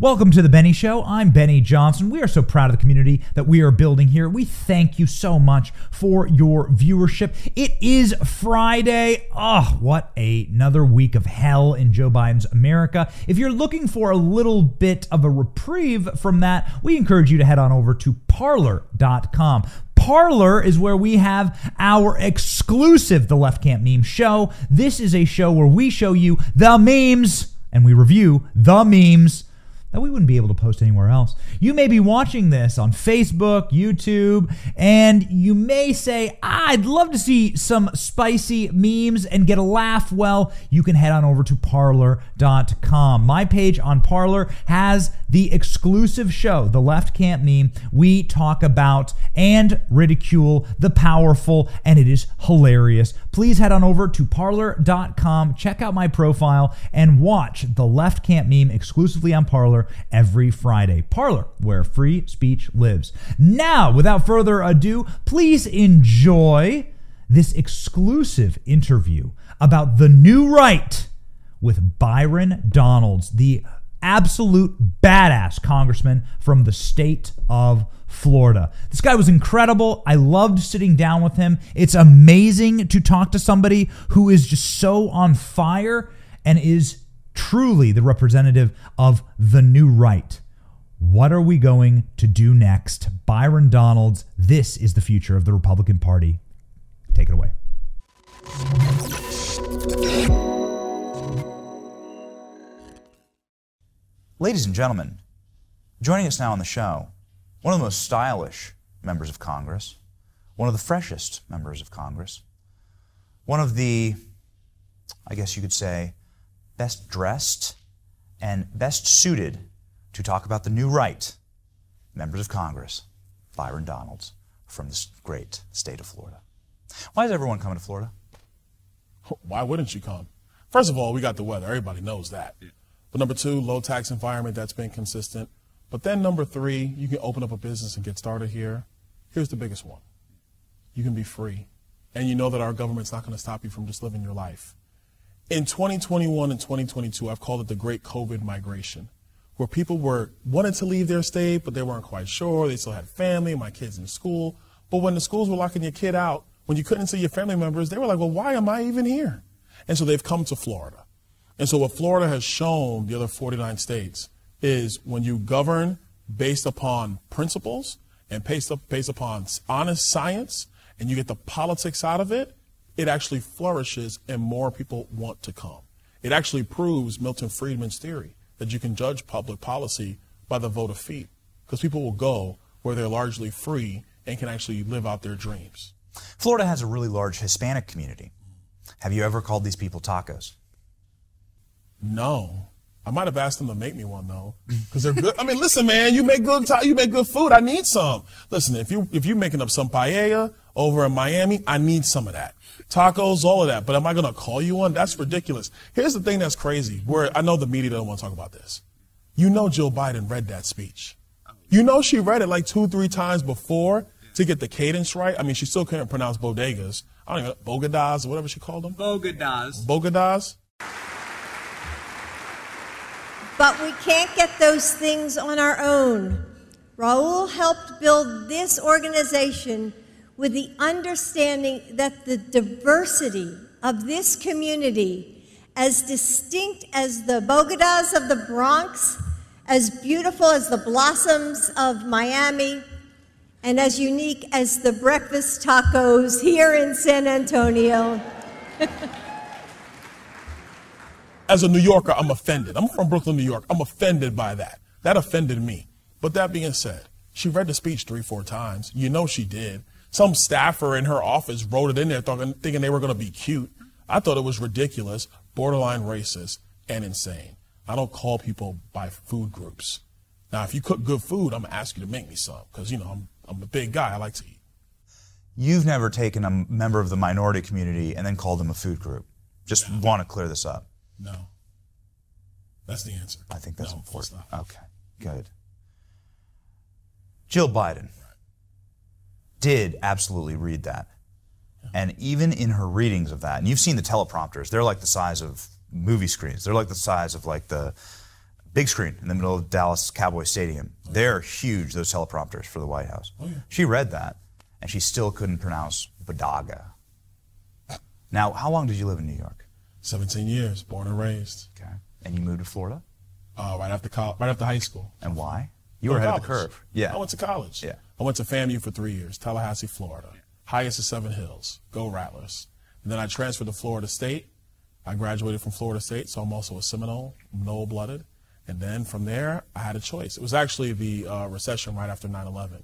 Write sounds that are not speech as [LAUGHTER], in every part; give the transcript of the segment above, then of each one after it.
Welcome to the Benny Show. I'm Benny Johnson. We are so proud of the community that we are building here. We thank you so much for your viewership. It is Friday. Oh, what a, another week of hell in Joe Biden's America. If you're looking for a little bit of a reprieve from that, we encourage you to head on over to parler.com. Parler is where we have our exclusive The Left Can't Meme show. This is a show where we show you the memes and we review the memes that we wouldn't be able to post anywhere else. You may be watching this on Facebook, YouTube, and you may say, I'd love to see some spicy memes and get a laugh. Well, you can head on over to parler.com. My page on Parler has the exclusive show, The Left Can't Meme. We talk about and ridicule the powerful, and it is hilarious. Please head on over to parler.com, check out my profile, and watch The Left Can't Meme exclusively on Parler every Friday. Parler, where free speech lives. Now, without further ado, please enjoy this exclusive interview about the new right with Byron Donalds, the absolute badass congressman from the state of Florida. This guy was incredible. I loved sitting down with him. It's amazing to talk to somebody who is just so on fire and is truly the representative of the new right. What are we going to do next? Byron Donalds, this is the future of the Republican Party. Take it away. Ladies and gentlemen, joining us now on the show, one of the most stylish members of Congress, one of the freshest members of Congress, one of the, I guess you could say, best dressed and best suited to talk about the new right, members of Congress, Byron Donalds from this great state of Florida. Why is everyone coming to Florida? [LAUGHS] Why wouldn't you come? First of all, we got the weather. Everybody knows that. But number two, low tax environment, that's been consistent. But then number three, you can open up a business and get started here. Here's the biggest one. You can be free. And you know that our government's not going to stop you from just living your life. In 2021 and 2022, I've called it the great COVID migration, where people were wanted to leave their state, but they weren't quite sure. They still had family, my kids in school. But when the schools were locking your kid out, when you couldn't see your family members, they were like, well, why am I even here? And so they've come to Florida. And so what Florida has shown the other 49 states is when you govern based upon principles and based, up, based upon honest science and you get the politics out of it, it actually flourishes and more people want to come. It actually proves Milton Friedman's theory that you can judge public policy by the vote of feet because people will go where they're largely free and can actually live out their dreams. Florida has a really large Hispanic community. Have you ever called these people tacos? No. I might have asked them to make me one though, because they're good. I mean, listen, man, you make good you make good food. I need some. Listen, if you if you're making up some paella over in Miami, I need some of that tacos, all of that. But am I going to call you one? That's ridiculous. Here's the thing that's crazy. Where I know the media doesn't want to talk about this. You know, Jill Biden read that speech. You know, she read it like two, three times before to get the cadence right. I mean, she still couldn't pronounce bodegas. I don't know, bogadas or whatever she called them. Bogadas. Bogadas. But we can't get those things on our own. Raul helped build this organization with the understanding that the diversity of this community, as distinct as the Bogadas of the Bronx, as beautiful as the blossoms of Miami, and as unique as the breakfast tacos here in San Antonio. [LAUGHS] as a New Yorker, I'm offended. I'm from Brooklyn, New York. I'm offended by that. That offended me. But that being said, she read the speech three, four times. You know she did. Some staffer in her office wrote it in there thinking they were going to be cute. I thought it was ridiculous, borderline racist, and insane. I don't call people by food groups. Now, if you cook good food, I'm going to ask you to make me some because, you know, I'm, I'm a big guy. I like to eat. You've never taken a member of the minority community and then called them a food group. Just want to clear this up. No. That's the answer. I think that's no, important. Okay, good. Jill Biden did absolutely read that. And even in her readings of that, and you've seen the teleprompters, they're like the size of movie screens. They're like the size of like the big screen in the middle of Dallas Cowboy Stadium. Oh, they're huge, those teleprompters for the White House. Oh, yeah. She read that, and she still couldn't pronounce Bodaga. Now, how long did you live in New York? 17 years, born and raised. Okay. And you moved to Florida? Uh, right after college, right after high school. And why? You were ahead of the curve. Yeah. I went to college. Yeah. I went to FAMU for three years, Tallahassee, Florida. Highest of Seven Hills. Go Rattlers. And then I transferred to Florida State. I graduated from Florida State, so I'm also a Seminole, Noel blooded. And then from there, I had a choice. It was actually the uh, recession right after 9 11.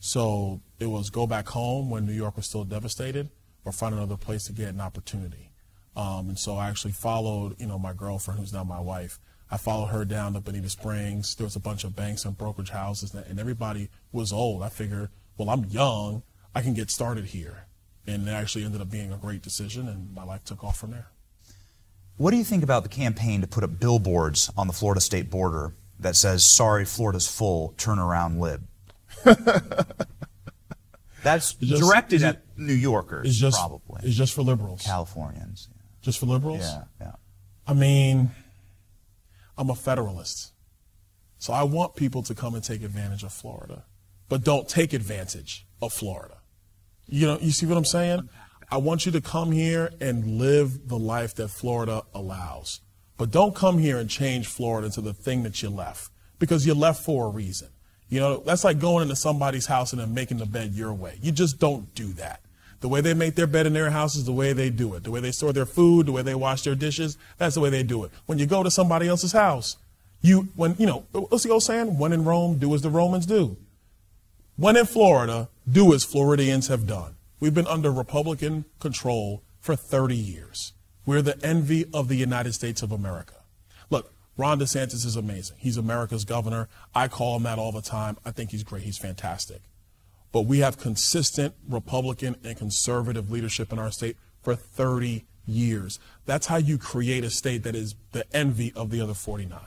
So it was go back home when New York was still devastated or find another place to get an opportunity. Um, and so I actually followed, you know, my girlfriend, who's now my wife. I followed her down to Bonita Springs. There was a bunch of banks and brokerage houses, and everybody was old. I figured, well, I'm young. I can get started here. And it actually ended up being a great decision, and my life took off from there. What do you think about the campaign to put up billboards on the Florida state border that says, sorry, Florida's full, turn around, lib? [LAUGHS] That's just- directed at New Yorkers, It's just, probably. it's just for liberals. Californians. Just for liberals? Yeah, yeah. I mean, I'm a federalist. So I want people to come and take advantage of Florida, but don't take advantage of Florida. You know, you see what I'm saying? I want you to come here and live the life that Florida allows. But don't come here and change Florida into the thing that you left because you left for a reason. You know, that's like going into somebody's house and then making the bed your way. You just don't do that. The way they make their bed in their house is the way they do it. The way they store their food, the way they wash their dishes, that's the way they do it. When you go to somebody else's house, you when you know what's the old saying? When in Rome, do as the Romans do. When in Florida, do as Floridians have done. We've been under Republican control for 30 years. We're the envy of the United States of America. Look, Ron DeSantis is amazing. He's America's governor. I call him that all the time. I think he's great. He's fantastic. But we have consistent Republican and conservative leadership in our state for 30 years. That's how you create a state that is the envy of the other 49.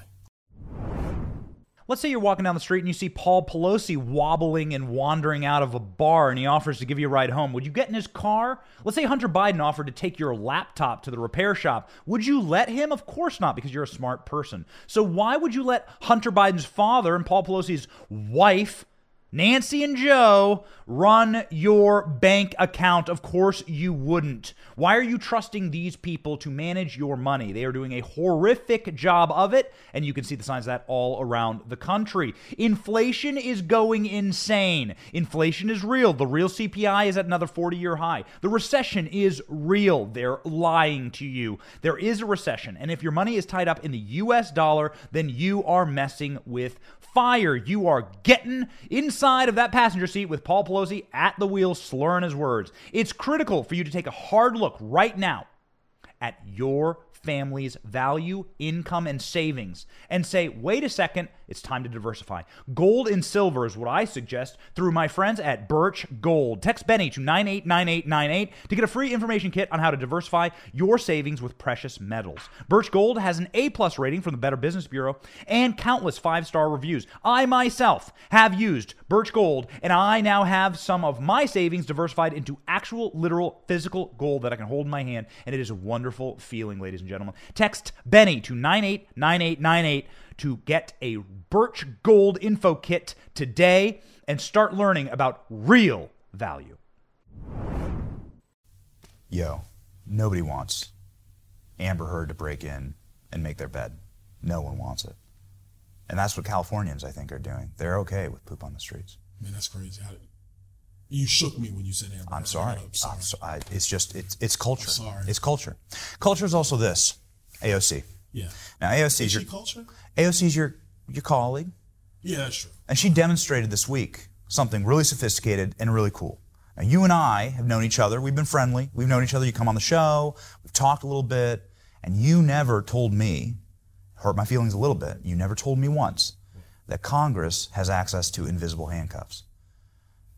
Let's say you're walking down the street and you see Paul Pelosi wobbling and wandering out of a bar and he offers to give you a ride home. Would you get in his car? Let's say Hunter Biden offered to take your laptop to the repair shop. Would you let him? Of course not, because you're a smart person. So why would you let Hunter Biden's father and Paul Pelosi's wife? Nancy and Joe run your bank account. Of course, you wouldn't. Why are you trusting these people to manage your money? They are doing a horrific job of it, and you can see the signs of that all around the country. Inflation is going insane. Inflation is real. The real CPI is at another 40 year high. The recession is real. They're lying to you. There is a recession, and if your money is tied up in the US dollar, then you are messing with fire. You are getting inside of that passenger seat with Paul Pelosi at the wheel, slurring his words. It's critical for you to take a hard look right now at your family's value, income, and savings and say, wait a second, it's time to diversify. Gold and silver is what I suggest through my friends at Birch Gold. Text Benny to 989898 to get a free information kit on how to diversify your savings with precious metals. Birch Gold has an A plus rating from the Better Business Bureau and countless five star reviews. I myself have used Birch Gold, and I now have some of my savings diversified into actual, literal, physical gold that I can hold in my hand, and it is a wonderful feeling, ladies and gentlemen. Text Benny to 989898 to get a Birch Gold info kit today and start learning about real value. Yo, nobody wants Amber Heard to break in and make their bed. No one wants it. And that's what Californians, I think, are doing. They're okay with poop on the streets. Man, that's crazy. You shook me when you said Amber. I'm sorry. I'm sorry. I'm so, I, it's just, it's, it's culture. sorry. It's culture. Culture is also this AOC. Yeah. Now, AOC Is your, culture? AOC is your, your colleague. Yeah, that's true. And she demonstrated this week something really sophisticated and really cool. Now, you and I have known each other. We've been friendly. We've known each other. You come on the show. We've talked a little bit. And you never told me, hurt my feelings a little bit, you never told me once that Congress has access to invisible handcuffs.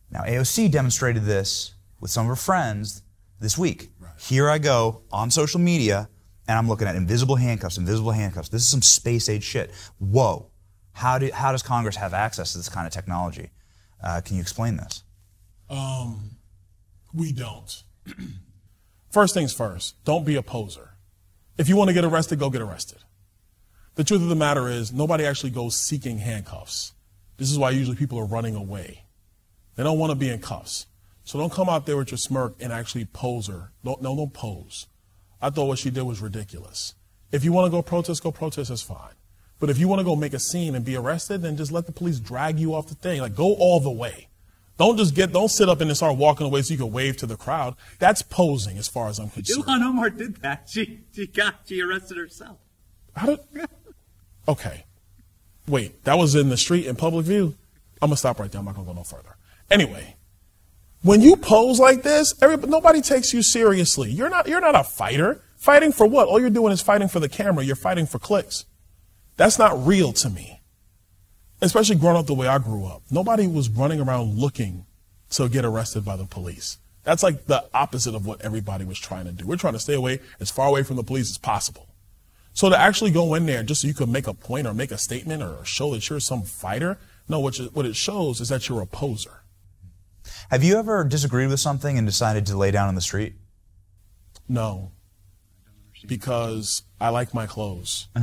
Now, AOC demonstrated this with some of her friends this week. Here I go on social media, and I'm looking at invisible handcuffs, invisible handcuffs. This is some space age shit. Whoa. How, do, how does Congress have access to this kind of technology? Uh, can you explain this? Um, we don't. [CLEARS THROAT] first things first, don't be a poser. If you want to get arrested, go get arrested. The truth of the matter is, nobody actually goes seeking handcuffs. This is why usually people are running away. They don't want to be in cuffs. So don't come out there with your smirk and actually pose her. Don't, no, don't pose. I thought what she did was ridiculous. If you want to go protest, go protest, that's fine. But if you want to go make a scene and be arrested, then just let the police drag you off the thing. Like, go all the way. Don't just get, don't sit up and start walking away so you can wave to the crowd. That's posing as far as I'm concerned. Ilhan Omar did that. She, she got, she arrested herself. How did, okay. Wait, that was in the street in public view? I'm gonna stop right there. I'm not gonna go no further. Anyway, when you pose like this, nobody takes you seriously. You're not, you're not a fighter. Fighting for what? All you're doing is fighting for the camera. You're fighting for clicks. That's not real to me. Especially growing up the way I grew up. Nobody was running around looking to get arrested by the police. That's like the opposite of what everybody was trying to do. We're trying to stay away as far away from the police as possible. So to actually go in there just so you can make a point or make a statement or show that you're some fighter, no, what, what it shows is that you're a poser. Have you ever disagreed with something and decided to lay down in the street? No. Because I like my clothes. [LAUGHS]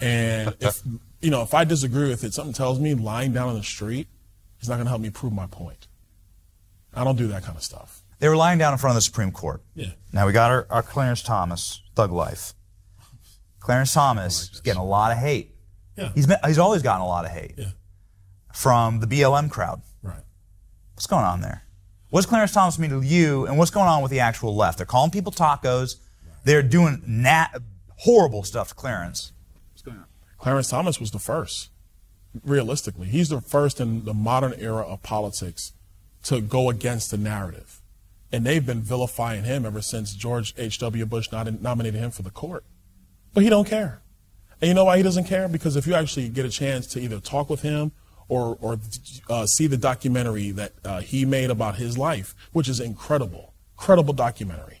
and if you know, if I disagree with it, something tells me lying down in the street is not gonna help me prove my point. I don't do that kind of stuff. They were lying down in front of the Supreme Court. Yeah. Now we got our, our Clarence Thomas, Thug Life. Clarence Thomas is getting a lot of hate. Yeah. He's he's always gotten a lot of hate Yeah. from the BLM crowd. What's going on there? What does Clarence Thomas mean to you, and what's going on with the actual left? They're calling people tacos. They're doing nat- horrible stuff to Clarence. What's going on? Clarence Thomas was the first. Realistically, he's the first in the modern era of politics to go against the narrative. And they've been vilifying him ever since George H.W. Bush nominated him for the court. But he don't care. And you know why he doesn't care? Because if you actually get a chance to either talk with him or, or uh, see the documentary that uh, he made about his life, which is incredible, incredible documentary.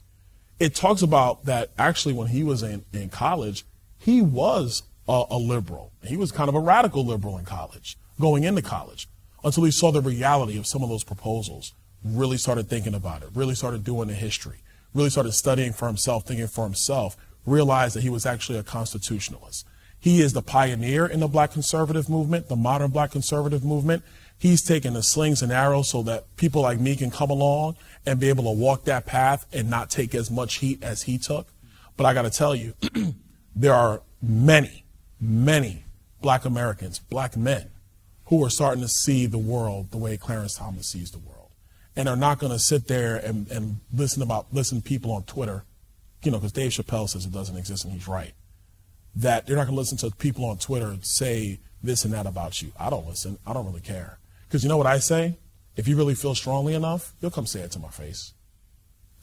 It talks about that actually when he was in, in college, he was a, a liberal. He was kind of a radical liberal in college, going into college, until he saw the reality of some of those proposals, really started thinking about it, really started doing the history, really started studying for himself, thinking for himself, realized that he was actually a constitutionalist. He is the pioneer in the black conservative movement, the modern black conservative movement. He's taken the slings and arrows so that people like me can come along and be able to walk that path and not take as much heat as he took. But I got to tell you, [CLEARS THROAT] there are many, many black Americans, black men, who are starting to see the world the way Clarence Thomas sees the world. And are not going to sit there and, and listen about listen people on Twitter, you know, because Dave Chappelle says it doesn't exist and he's right. That they're not going to listen to people on Twitter say this and that about you. I don't listen. I don't really care. Because you know what I say? If you really feel strongly enough, you'll come say it to my face.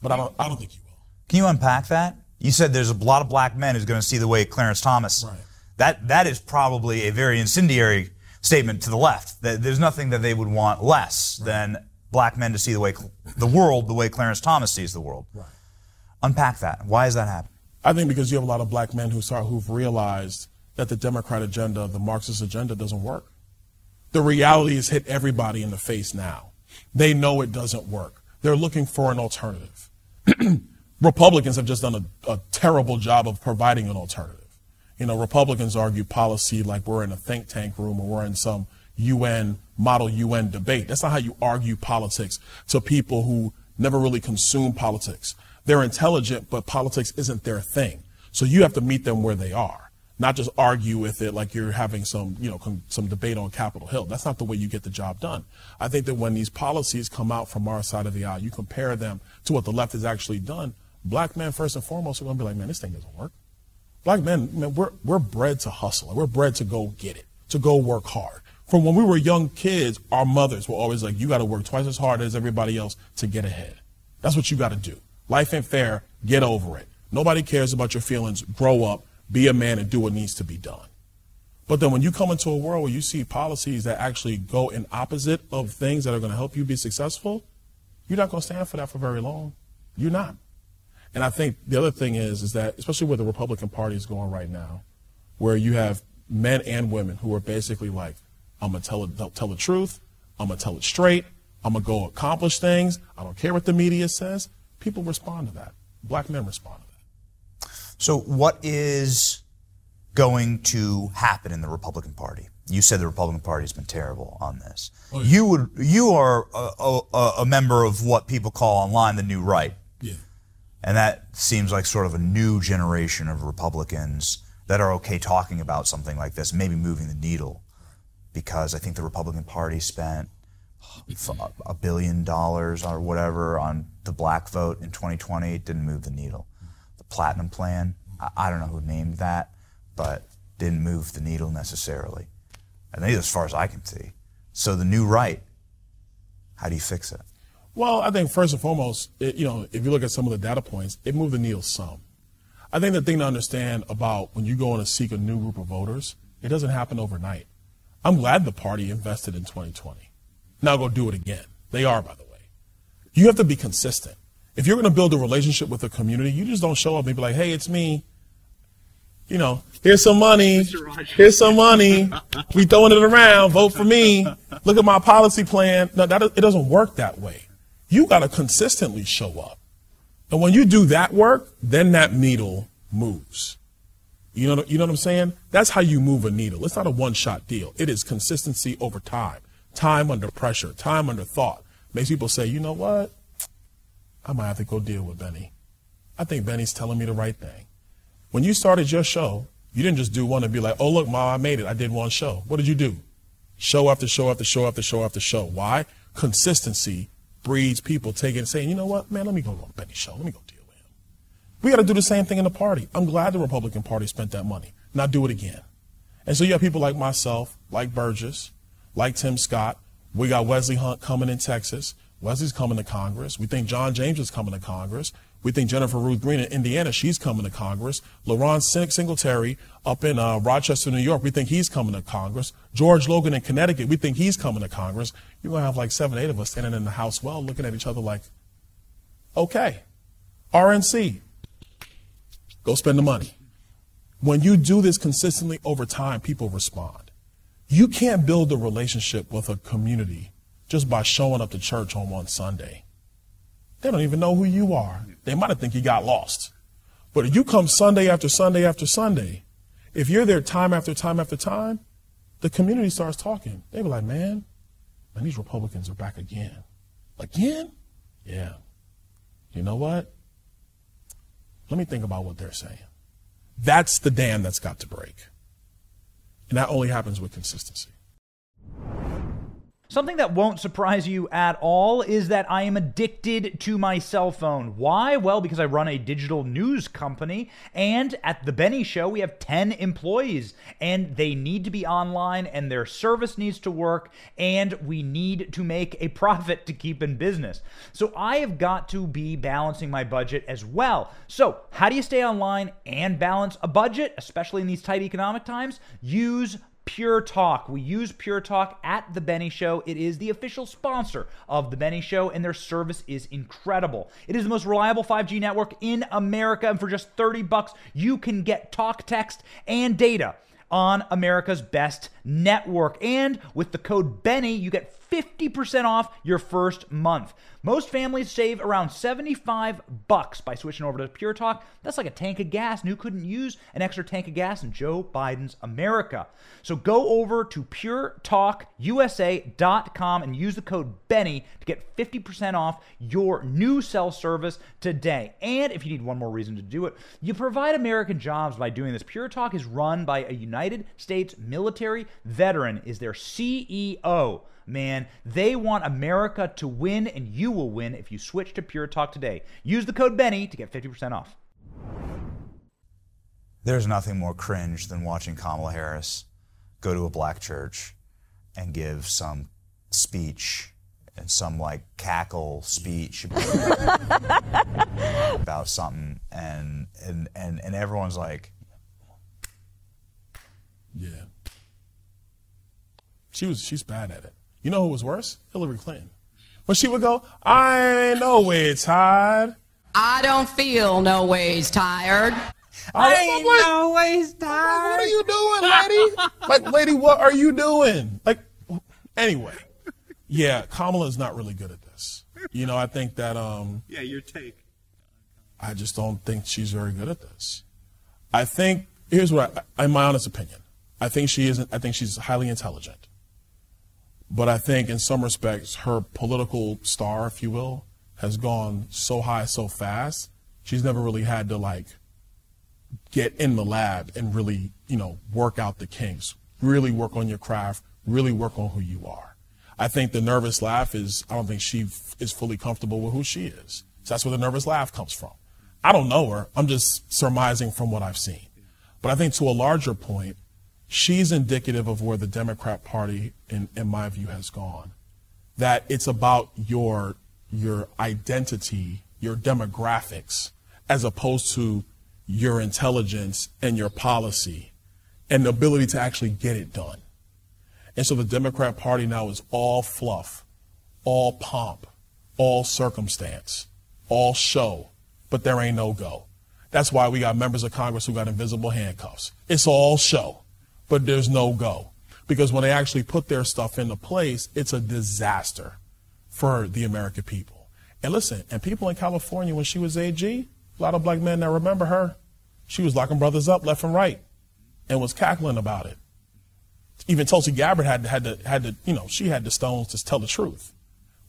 But I don't. I don't think you will. Can you unpack that? You said there's a lot of black men who's going to see the way Clarence Thomas. Right. That that is probably a very incendiary statement to the left. That there's nothing that they would want less than black men to see the way the world the way Clarence Thomas sees the world. Right. Unpack that. Why is that happening? I think because you have a lot of black men who start who've realized that the Democrat agenda, the Marxist agenda, doesn't work. The reality has hit everybody in the face now. They know it doesn't work. They're looking for an alternative. [CLEARS THROAT] Republicans have just done a, a terrible job of providing an alternative. You know, Republicans argue policy like we're in a think tank room or we're in some UN model UN debate. That's not how you argue politics to people who never really consume politics. They're intelligent, but politics isn't their thing. So you have to meet them where they are, not just argue with it like you're having some, you know, con- some debate on Capitol Hill. That's not the way you get the job done. I think that when these policies come out from our side of the aisle, you compare them to what the left has actually done. Black men, first and foremost, are going to be like, man, this thing doesn't work. Black men, man, we're, we're bred to hustle. We're bred to go get it, to go work hard. From when we were young kids, our mothers were always like, you got to work twice as hard as everybody else to get ahead. That's what you got to do. Life ain't fair. Get over it. Nobody cares about your feelings. Grow up, be a man, and do what needs to be done. But then when you come into a world where you see policies that actually go in opposite of things that are going to help you be successful, you're not going to stand for that for very long. You're not. And I think the other thing is, is that especially where the Republican Party is going right now, where you have men and women who are basically like, I'm gonna tell it, tell the truth, I'm gonna tell it straight, I'm gonna go accomplish things. I don't care what the media says. People respond to that. Black men respond to that. So what is going to happen in the Republican Party? You said the Republican Party has been terrible on this. Oh, you would you are a, a, a member of what people call online the new right. Yeah. And that seems like sort of a new generation of Republicans that are okay talking about something like this, maybe moving the needle. Because I think the Republican Party spent a billion dollars or whatever on the black vote in 2020. Didn't move the needle. The Platinum Plan, I, I don't know who named that, but didn't move the needle necessarily. Think as far as I can see. So the new right, how do you fix it? Well, I think first and foremost, it, you know, if you look at some of the data points, it moved the needle some. I think the thing to understand about when you go in to seek a new group of voters, it doesn't happen overnight. I'm glad the party invested in 2020. Now go do it again. They are, by the way. You have to be consistent. If you're going to build a relationship with a community, you just don't show up and be like, hey, it's me. You know, here's some money. Here's some money. [LAUGHS] We throwing it around. Vote for me. Look at my policy plan. No, that it doesn't work that way. You got to consistently show up. And when you do that work, then that needle moves. You know, you know what I'm saying? That's how you move a needle. It's not a one-shot deal. It is consistency over time, time under pressure, time under thought. Makes people say, you know what? I might have to go deal with Benny. I think Benny's telling me the right thing. When you started your show, you didn't just do one and be like, oh, look, Ma, I made it. I did one show. What did you do? Show after show after show after show after show. Why? Consistency breeds people taking and saying, you know what, man, let me go on Benny's show. Let me go deal with him. We got to do the same thing in the party. I'm glad the Republican Party spent that money. Now do it again. And so you have people like myself, like Burgess, like Tim Scott. We got Wesley Hunt coming in Texas. Wesley's coming to Congress. We think John James is coming to Congress. We think Jennifer Ruth Green in Indiana, she's coming to Congress. LaRon Singletary up in uh, Rochester, New York, we think he's coming to Congress. George Logan in Connecticut, we think he's coming to Congress. You're going to have like seven, eight of us standing in the House well looking at each other like, okay, RNC, go spend the money. When you do this consistently over time, people respond. You can't build a relationship with a community just by showing up to church on one Sunday. They don't even know who you are. They might think you got lost. But if you come Sunday after Sunday after Sunday, if you're there time after time after time, the community starts talking. They be like, man, man, these Republicans are back again. Again? Yeah. You know what? Let me think about what they're saying. That's the dam that's got to break. And that only happens with consistency. Something that won't surprise you at all is that I am addicted to my cell phone. Why? Well, because I run a digital news company, and at The Benny Show, we have 10 employees, and they need to be online, and their service needs to work, and we need to make a [LAUGHS] profit to keep in business. So I have got to be balancing my budget as well. So, how do you stay online and balance a budget, especially in these tight economic times? Use Pure Talk. We use Pure Talk at The Benny Show. It is the official sponsor of The Benny Show, and their service is incredible. It is the most reliable 5G network in America, and for just 30 bucks, you can get talk, text, and data on America's best network. And with the code Benny, you get 50% off your first month. Most families save around 75 bucks by switching over to Pure Talk. That's like a tank of gas, and who couldn't use an extra tank of gas in Joe Biden's America? So go over to puretalkusa.com and use the code Benny to get 50% off your new cell service today. And if you need one more reason to do it, you provide American jobs by doing this. Pure Talk is run by a United States military veteran is their CEO man. They want America to win, and you will win if you switch to Pure Talk today. Use the code Benny to get 50% off. There's nothing more cringe than watching Kamala Harris go to a black church and give some speech and some like cackle speech [LAUGHS] about something and and and, and everyone's like Yeah. She was she's bad at it. You know who was worse? Hillary Clinton. When she would go, I ain't no way tired. I don't feel no ways tired. I ain't no ways tired. What are you doing, lady? like, lady, what are you doing? Like, anyway, yeah, Kamala's not really good at this. You know, I think that um, Yeah, your take. I just don't think she's very good at this. I think here's what I, in my honest opinion, I think she isn't. I think she's highly intelligent, but I think in some respects her political star, if you will, has gone so high so fast. She's never really had to like get in the lab and really, you know, work out the kinks, really work on your craft, really work on who you are. I think the nervous laugh is, I don't think she f- is fully comfortable with who she is. So that's where the nervous laugh comes from. I don't know her. I'm just surmising from what I've seen. But I think to a larger point, she's indicative of where the Democrat Party, in, in my view, has gone. That it's about your your identity, your demographics, as opposed to your intelligence and your policy and the ability to actually get it done. And so the Democrat Party now is all fluff, all pomp, all circumstance, all show, but there ain't no go. That's why we got members of Congress who got invisible handcuffs. It's all show, but there's no go. Because when they actually put their stuff into place, it's a disaster for the American people. And listen, and people in California when she was AG, a lot of black men that remember her, she was locking brothers up left and right and was cackling about it. Even Tulsi Gabbard had, had to, had to, you know, she had the stones to tell the truth.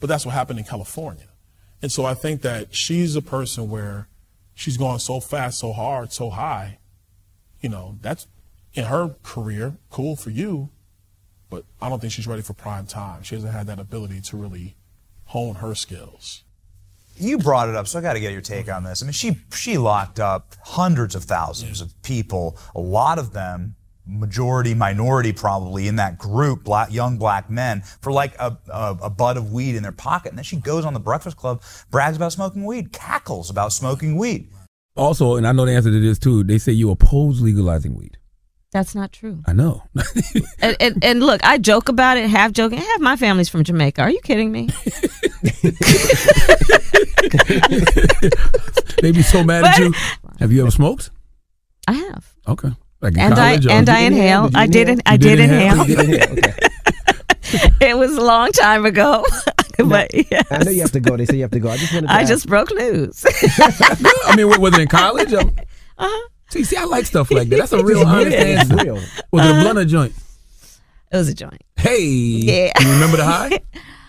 But that's what happened in California. And so I think that she's a person where she's going so fast, so hard, so high. You know, that's in her career, cool for you, but I don't think she's ready for prime time. She hasn't had that ability to really hone her skills. You brought it up, so I got to get your take on this. I mean, she she locked up hundreds of thousands of people, a lot of them majority minority probably in that group black young black men for like a, a, a bud of weed in their pocket and then she goes on the breakfast club brags about smoking weed cackles about smoking weed Also, and I know the answer to this too. They say you oppose legalizing weed. That's not true. I know. [LAUGHS] And, and, and look, I joke about it, half joking. Half my family's from Jamaica. Are you kidding me? they be so mad at you. Have you ever smoked? I have. Okay. Like And I college or- and I inhale. I did it. I did inhale. Did inhale. Okay. [LAUGHS] It was a long time ago, [LAUGHS] but yes. I know you have to go. They say you have to go. I just wanted to I ask- just broke news. I mean, wa- was it in college? Um, Uh-huh. See, see, I like stuff like that. That's a [LAUGHS] real honest Yeah, answer. real. Was it a uh-huh. blunt or joint? it was a joint. Hey. Yeah. You remember the high?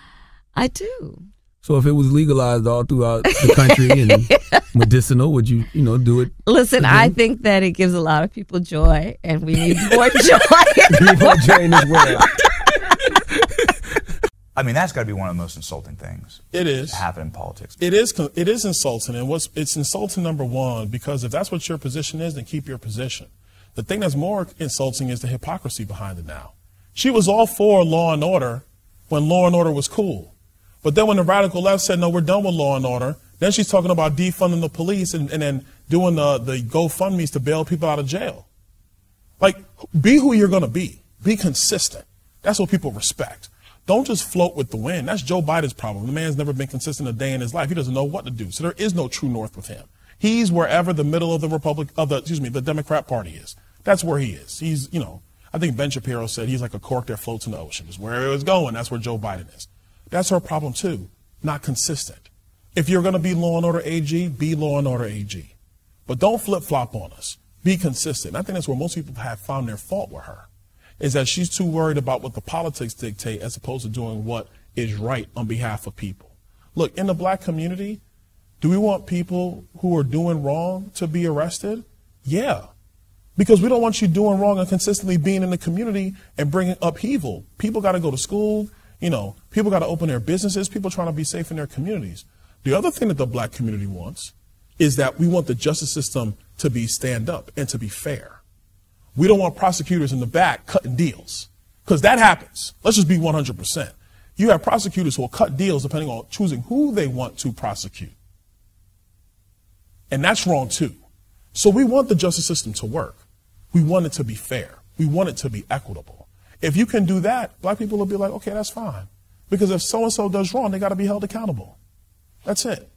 [LAUGHS] I do. So if it was legalized all throughout the country and [LAUGHS] medicinal, would you, you know, do it? Listen, I think that it gives a lot of people joy, and we need more joy. People join this world. I mean that's got to be one of the most insulting things It is to happen in politics. It is. It is insulting, and what's it's insulting number one because if that's what your position is, then keep your position. The thing that's more insulting is the hypocrisy behind it. Now, she was all for law and order when law and order was cool, but then when the radical left said no, we're done with law and order, then she's talking about defunding the police and, and then doing the the GoFundmes to bail people out of jail. Like, be who you're going to be. Be consistent. That's what people respect. Don't just float with the wind. That's Joe Biden's problem. The man's never been consistent a day in his life. He doesn't know what to do. So there is no true north with him. He's wherever the middle of the Republic of the excuse me the Democrat Party is. That's where he is. He's you know I think Ben Shapiro said he's like a cork that floats in the ocean. Is where it's going. That's where Joe Biden is. That's her problem too. Not consistent. If you're going to be law and order AG, be law and order AG. But don't flip flop on us. Be consistent. I think that's where most people have found their fault with her, is that she's too worried about what the politics dictate as opposed to doing what is right on behalf of people. Look, in the black community, do we want people who are doing wrong to be arrested? Yeah. Because we don't want you doing wrong and consistently being in the community and bringing upheaval. People got to go to school. You know, people got to open their businesses. People trying to be safe in their communities. The other thing that the black community wants is that we want the justice system to be stand up and to be fair. We don't want prosecutors in the back cutting deals because that happens. Let's just be 100%. You have prosecutors who will cut deals depending on choosing who they want to prosecute. And that's wrong too. So we want the justice system to work. We want it to be fair. We want it to be equitable. If you can do that, black people will be like, okay, that's fine. Because if so and so does wrong, they got to be held accountable. That's it.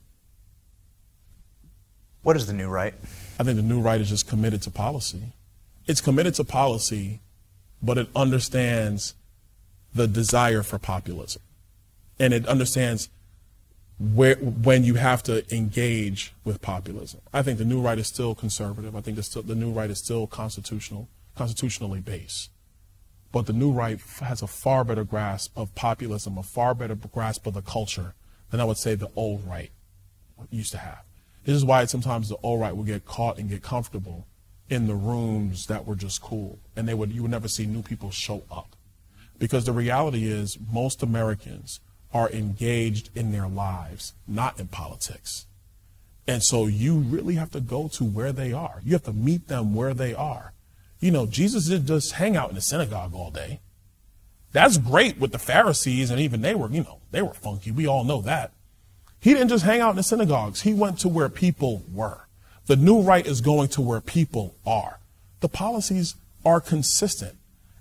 what is the new right I think the new right is just committed to policy. It's committed to policy, but it understands the desire for populism. And it understands where, when you have to engage with populism. I think the new right is still conservative. I think the, the new right is still constitutional, constitutionally based. But the new right has a far better grasp of populism, a far better grasp of the culture than I would say the old right used to have. This is why sometimes the old right will get caught and get comfortable in the rooms that were just cool, and they would you would never see new people show up, because the reality is most Americans are engaged in their lives, not in politics. And so you really have to go to where they are. You have to meet them where they are. You know, Jesus didn't just hang out in the synagogue all day. That's great with the Pharisees, and even they were, you know, they were funky. We all know that. He didn't just hang out in the synagogues. He went to where people were. The new right is going to where people are. The policies are consistent,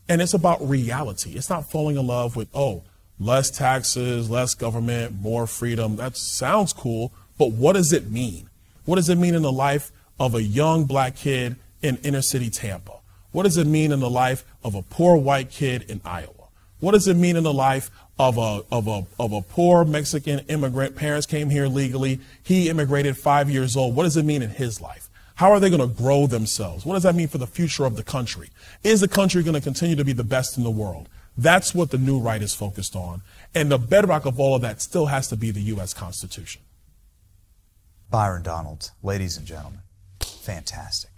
and it's about reality. It's not falling in love with, oh, less taxes, less government, more freedom. That sounds cool, but what does it mean? What does it mean in the life of a young black kid in inner city Tampa? What does it mean in the life of a poor white kid in Iowa? What does it mean in the life of a, of a, of a poor Mexican immigrant? Parents came here legally. He immigrated five years old. What does it mean in his life? How are they going to grow themselves? What does that mean for the future of the country? Is the country going to continue to be the best in the world? That's what the new right is focused on. And the bedrock of all of that still has to be the U.S. Constitution. Byron Donald, ladies and gentlemen, fantastic.